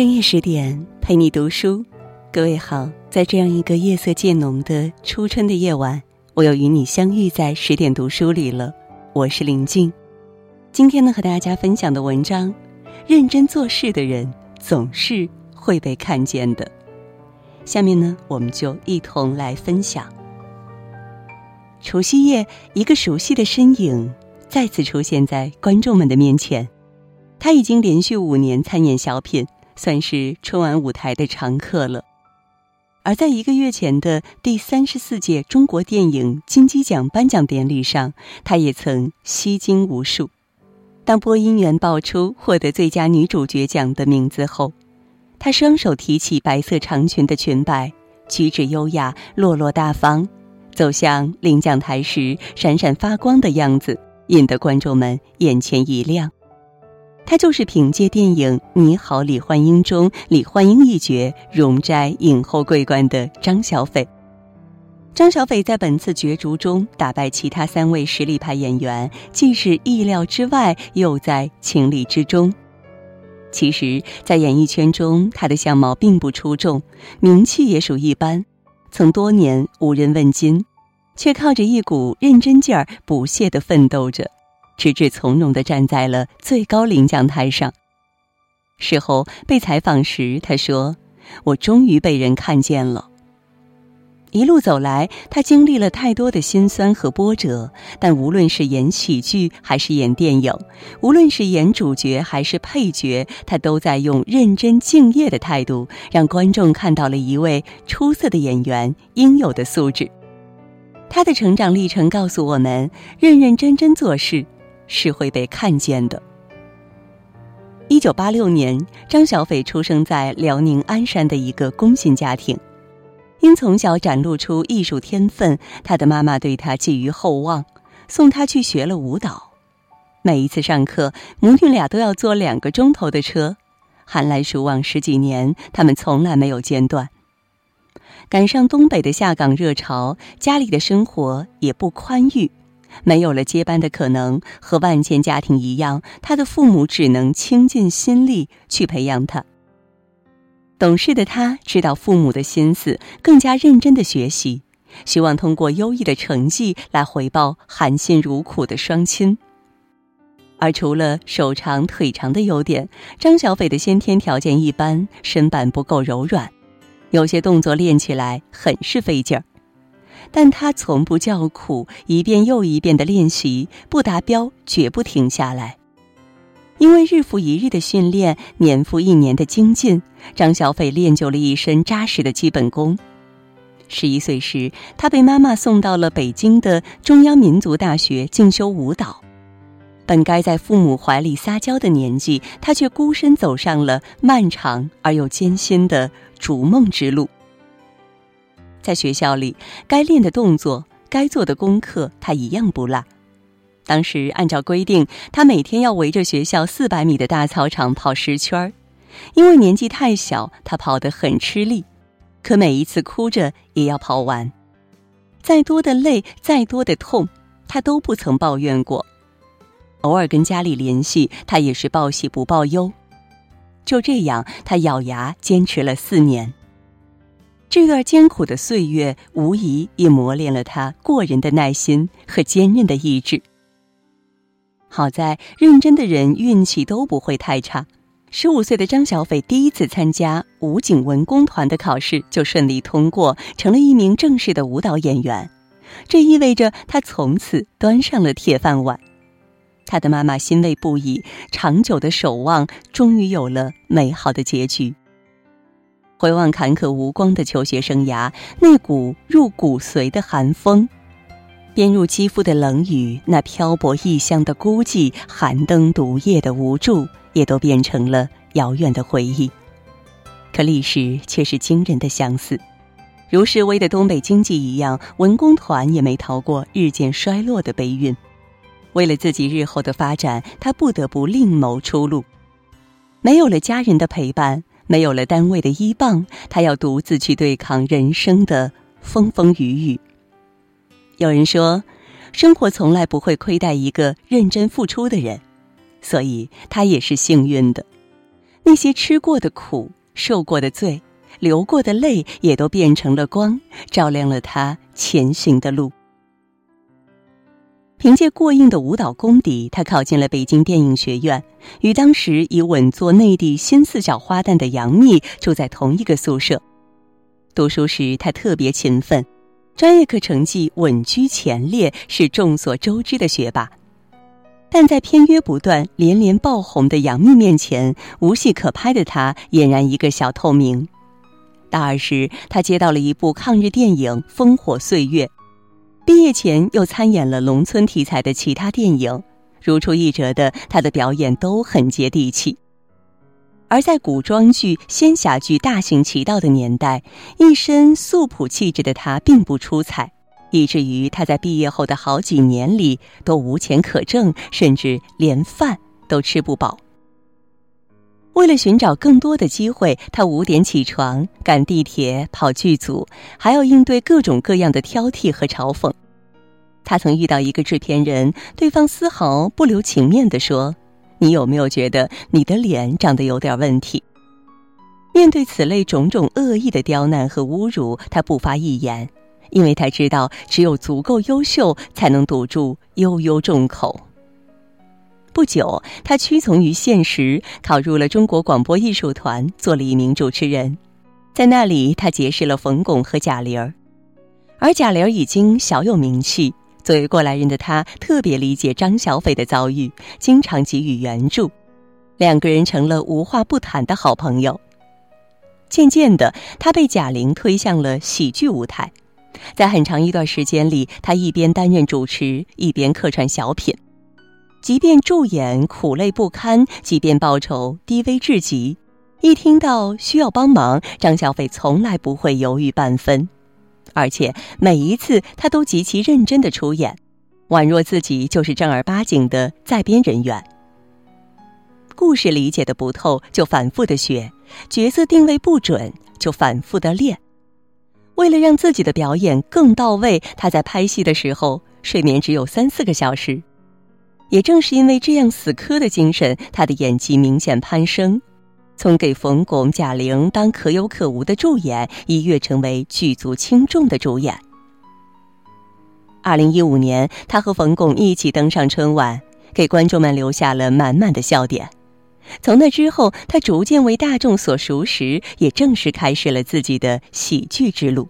深夜十点，陪你读书。各位好，在这样一个夜色渐浓的初春的夜晚，我又与你相遇在十点读书里了。我是林静，今天呢，和大家分享的文章：认真做事的人总是会被看见的。下面呢，我们就一同来分享。除夕夜，一个熟悉的身影再次出现在观众们的面前。他已经连续五年参演小品。算是春晚舞台的常客了。而在一个月前的第三十四届中国电影金鸡奖颁奖典礼上，她也曾吸睛无数。当播音员报出获得最佳女主角奖的名字后，她双手提起白色长裙的裙摆，举止优雅、落落大方，走向领奖台时闪闪发光的样子，引得观众们眼前一亮。他就是凭借电影《你好，李焕英》中李焕英一角荣摘影后桂冠的张小斐。张小斐在本次角逐中打败其他三位实力派演员，既是意料之外，又在情理之中。其实，在演艺圈中，他的相貌并不出众，名气也属一般，曾多年无人问津，却靠着一股认真劲儿不懈地奋斗着。直至从容地站在了最高领奖台上。事后被采访时，他说：“我终于被人看见了。”一路走来，他经历了太多的辛酸和波折，但无论是演喜剧还是演电影，无论是演主角还是配角，他都在用认真敬业的态度，让观众看到了一位出色的演员应有的素质。他的成长历程告诉我们：认认真真做事。是会被看见的。一九八六年，张小斐出生在辽宁鞍山的一个工薪家庭，因从小展露出艺术天分，他的妈妈对他寄予厚望，送他去学了舞蹈。每一次上课，母女俩都要坐两个钟头的车，寒来暑往十几年，他们从来没有间断。赶上东北的下岗热潮，家里的生活也不宽裕。没有了接班的可能，和万千家庭一样，他的父母只能倾尽心力去培养他。懂事的他知道父母的心思，更加认真的学习，希望通过优异的成绩来回报含辛茹苦的双亲。而除了手长腿长的优点，张小斐的先天条件一般，身板不够柔软，有些动作练起来很是费劲儿。但他从不叫苦，一遍又一遍的练习，不达标绝不停下来。因为日复一日的训练，年复一年的精进，张小斐练就了一身扎实的基本功。十一岁时，他被妈妈送到了北京的中央民族大学进修舞蹈。本该在父母怀里撒娇的年纪，他却孤身走上了漫长而又艰辛的逐梦之路。在学校里，该练的动作、该做的功课，他一样不落。当时按照规定，他每天要围着学校四百米的大操场跑十圈儿。因为年纪太小，他跑得很吃力，可每一次哭着也要跑完。再多的累，再多的痛，他都不曾抱怨过。偶尔跟家里联系，他也是报喜不报忧。就这样，他咬牙坚持了四年。这段艰苦的岁月，无疑也磨练了他过人的耐心和坚韧的意志。好在认真的人运气都不会太差。十五岁的张小斐第一次参加武警文工团的考试就顺利通过，成了一名正式的舞蹈演员。这意味着他从此端上了铁饭碗。他的妈妈欣慰不已，长久的守望终于有了美好的结局。回望坎坷无光的求学生涯，那股入骨髓的寒风，编入肌肤的冷雨，那漂泊异乡的孤寂，寒灯独夜的无助，也都变成了遥远的回忆。可历史却是惊人的相似，如示威的东北经济一样，文工团也没逃过日渐衰落的悲运。为了自己日后的发展，他不得不另谋出路。没有了家人的陪伴。没有了单位的依傍，他要独自去对抗人生的风风雨雨。有人说，生活从来不会亏待一个认真付出的人，所以他也是幸运的。那些吃过的苦、受过的罪、流过的泪，也都变成了光，照亮了他前行的路。凭借过硬的舞蹈功底，他考进了北京电影学院，与当时已稳坐内地新四小花旦的杨幂住在同一个宿舍。读书时，他特别勤奋，专业课成绩稳居前列，是众所周知的学霸。但在片约不断、连连爆红的杨幂面前，无戏可拍的他俨然一个小透明。大二时，他接到了一部抗日电影《烽火岁月》。毕业前又参演了农村题材的其他电影，如出一辙的他的表演都很接地气。而在古装剧、仙侠剧大行其道的年代，一身素朴气质的他并不出彩，以至于他在毕业后的好几年里都无钱可挣，甚至连饭都吃不饱。为了寻找更多的机会，他五点起床，赶地铁，跑剧组，还要应对各种各样的挑剔和嘲讽。他曾遇到一个制片人，对方丝毫不留情面地说：“你有没有觉得你的脸长得有点问题？”面对此类种种恶意的刁难和侮辱，他不发一言，因为他知道，只有足够优秀，才能堵住悠悠众口。不久，他屈从于现实，考入了中国广播艺术团，做了一名主持人。在那里，他结识了冯巩和贾玲儿，而贾玲儿已经小有名气。作为过来人的他，特别理解张小斐的遭遇，经常给予援助，两个人成了无话不谈的好朋友。渐渐的，他被贾玲推向了喜剧舞台，在很长一段时间里，他一边担任主持，一边客串小品。即便助演苦累不堪，即便报酬低微至极，一听到需要帮忙，张小斐从来不会犹豫半分，而且每一次他都极其认真的出演，宛若自己就是正儿八经的在编人员。故事理解的不透，就反复的学；角色定位不准，就反复的练。为了让自己的表演更到位，他在拍戏的时候睡眠只有三四个小时。也正是因为这样死磕的精神，他的演技明显攀升，从给冯巩、贾玲当可有可无的助演，一跃成为剧组轻重的主演。二零一五年，他和冯巩一起登上春晚，给观众们留下了满满的笑点。从那之后，他逐渐为大众所熟识，也正式开始了自己的喜剧之路。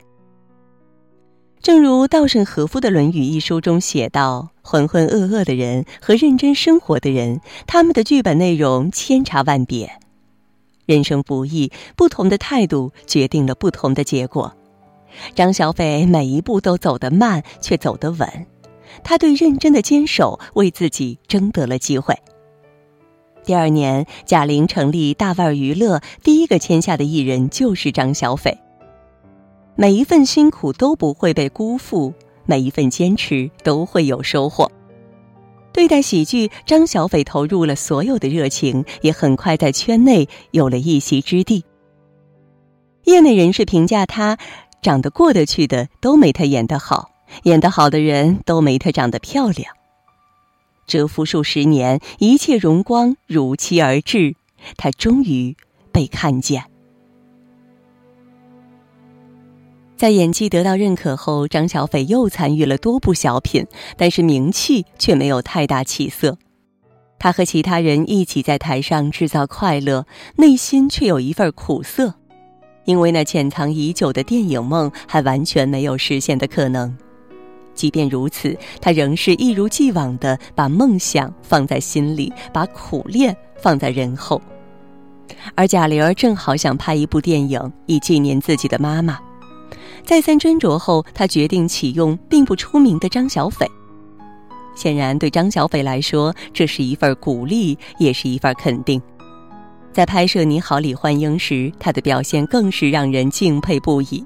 正如稻盛和夫的《论语》一书中写道：“浑浑噩噩的人和认真生活的人，他们的剧本内容千差万别。人生不易，不同的态度决定了不同的结果。张小斐每一步都走得慢，却走得稳。他对认真的坚守，为自己争得了机会。第二年，贾玲成立大腕娱乐，第一个签下的艺人就是张小斐。”每一份辛苦都不会被辜负，每一份坚持都会有收获。对待喜剧，张小斐投入了所有的热情，也很快在圈内有了一席之地。业内人士评价他，长得过得去的都没他演得好，演得好的人都没他长得漂亮。蛰伏数十年，一切荣光如期而至，他终于被看见。在演技得到认可后，张小斐又参与了多部小品，但是名气却没有太大起色。他和其他人一起在台上制造快乐，内心却有一份苦涩，因为那潜藏已久的电影梦还完全没有实现的可能。即便如此，他仍是一如既往的把梦想放在心里，把苦练放在人后。而贾玲儿正好想拍一部电影，以纪念自己的妈妈。再三斟酌后，他决定启用并不出名的张小斐。显然，对张小斐来说，这是一份鼓励，也是一份肯定。在拍摄《你好，李焕英》时，他的表现更是让人敬佩不已。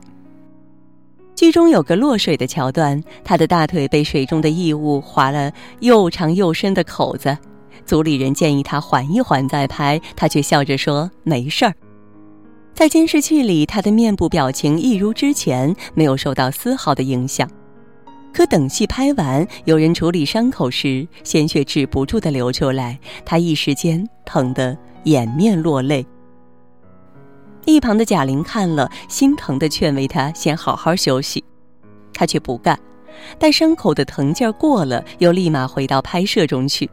剧中有个落水的桥段，他的大腿被水中的异物划了又长又深的口子，组里人建议他缓一缓再拍，他却笑着说：“没事儿。”在监视器里，他的面部表情一如之前，没有受到丝毫的影响。可等戏拍完，有人处理伤口时，鲜血止不住的流出来，他一时间疼得掩面落泪。一旁的贾玲看了，心疼的劝慰他先好好休息，他却不干，待伤口的疼劲儿过了，又立马回到拍摄中去。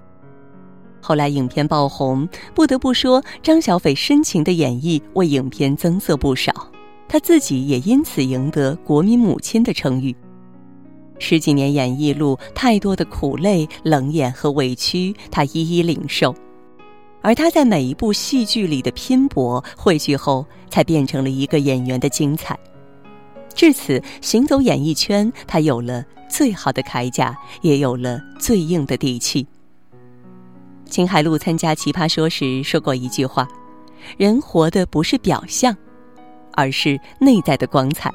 后来影片爆红，不得不说张小斐深情的演绎为影片增色不少，她自己也因此赢得“国民母亲”的称誉。十几年演艺路，太多的苦累、冷眼和委屈，她一一领受。而她在每一部戏剧里的拼搏汇聚后，才变成了一个演员的精彩。至此，行走演艺圈，她有了最好的铠甲，也有了最硬的底气。秦海璐参加《奇葩说》时说过一句话：“人活的不是表象，而是内在的光彩。”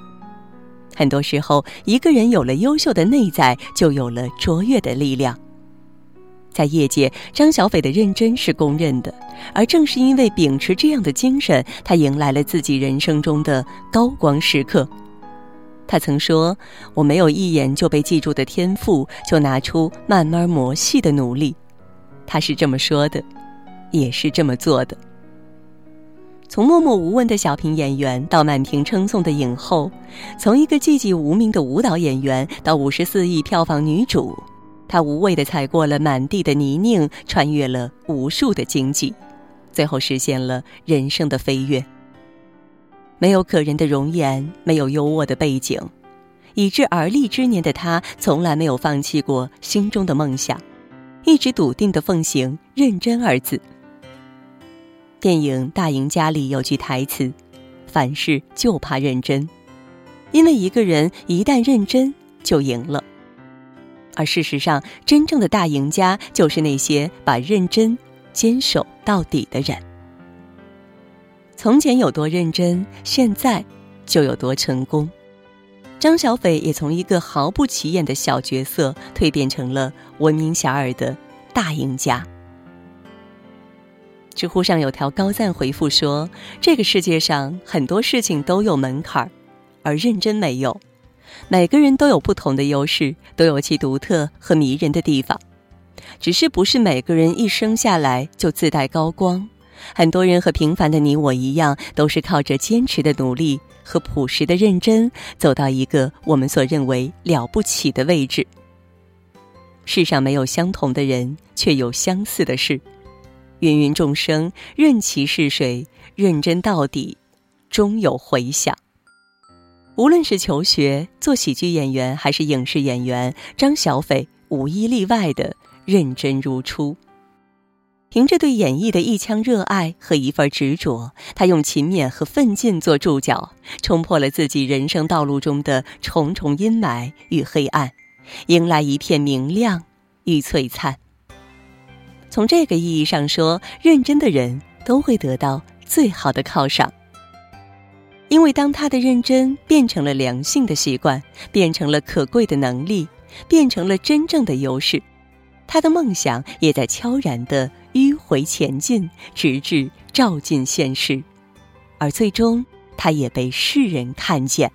很多时候，一个人有了优秀的内在，就有了卓越的力量。在业界，张小斐的认真是公认的，而正是因为秉持这样的精神，她迎来了自己人生中的高光时刻。他曾说：“我没有一眼就被记住的天赋，就拿出慢慢磨细的努力。”她是这么说的，也是这么做的。从默默无闻的小品演员到满屏称颂的影后，从一个寂寂无名的舞蹈演员到五十四亿票房女主，她无畏地踩过了满地的泥泞，穿越了无数的荆棘，最后实现了人生的飞跃。没有可人的容颜，没有优渥的背景，已至而立之年的她，从来没有放弃过心中的梦想，一直笃定的奉行“认真”二字。电影《大赢家》里有句台词：“凡事就怕认真，因为一个人一旦认真，就赢了。”而事实上，真正的大赢家就是那些把认真坚守到底的人。从前有多认真，现在就有多成功。张小斐也从一个毫不起眼的小角色蜕变成了闻名遐迩的大赢家。知乎上有条高赞回复说：“这个世界上很多事情都有门槛儿，而认真没有。每个人都有不同的优势，都有其独特和迷人的地方。只是不是每个人一生下来就自带高光。很多人和平凡的你我一样，都是靠着坚持的努力和朴实的认真，走到一个我们所认为了不起的位置。世上没有相同的人，却有相似的事。”芸芸众生，任其是谁，认真到底，终有回响。无论是求学、做喜剧演员，还是影视演员，张小斐无一例外的认真如初。凭着对演绎的一腔热爱和一份执着，他用勤勉和奋进做注脚，冲破了自己人生道路中的重重阴霾与黑暗，迎来一片明亮与璀璨。从这个意义上说，认真的人都会得到最好的犒赏。因为当他的认真变成了良性的习惯，变成了可贵的能力，变成了真正的优势，他的梦想也在悄然的迂回前进，直至照进现实，而最终，他也被世人看见。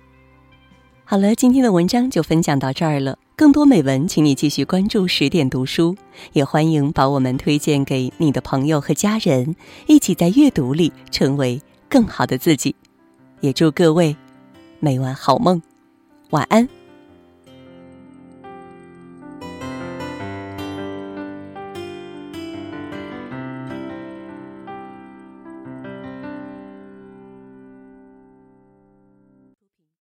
好了，今天的文章就分享到这儿了。更多美文，请你继续关注十点读书，也欢迎把我们推荐给你的朋友和家人，一起在阅读里成为更好的自己。也祝各位每晚好梦，晚安。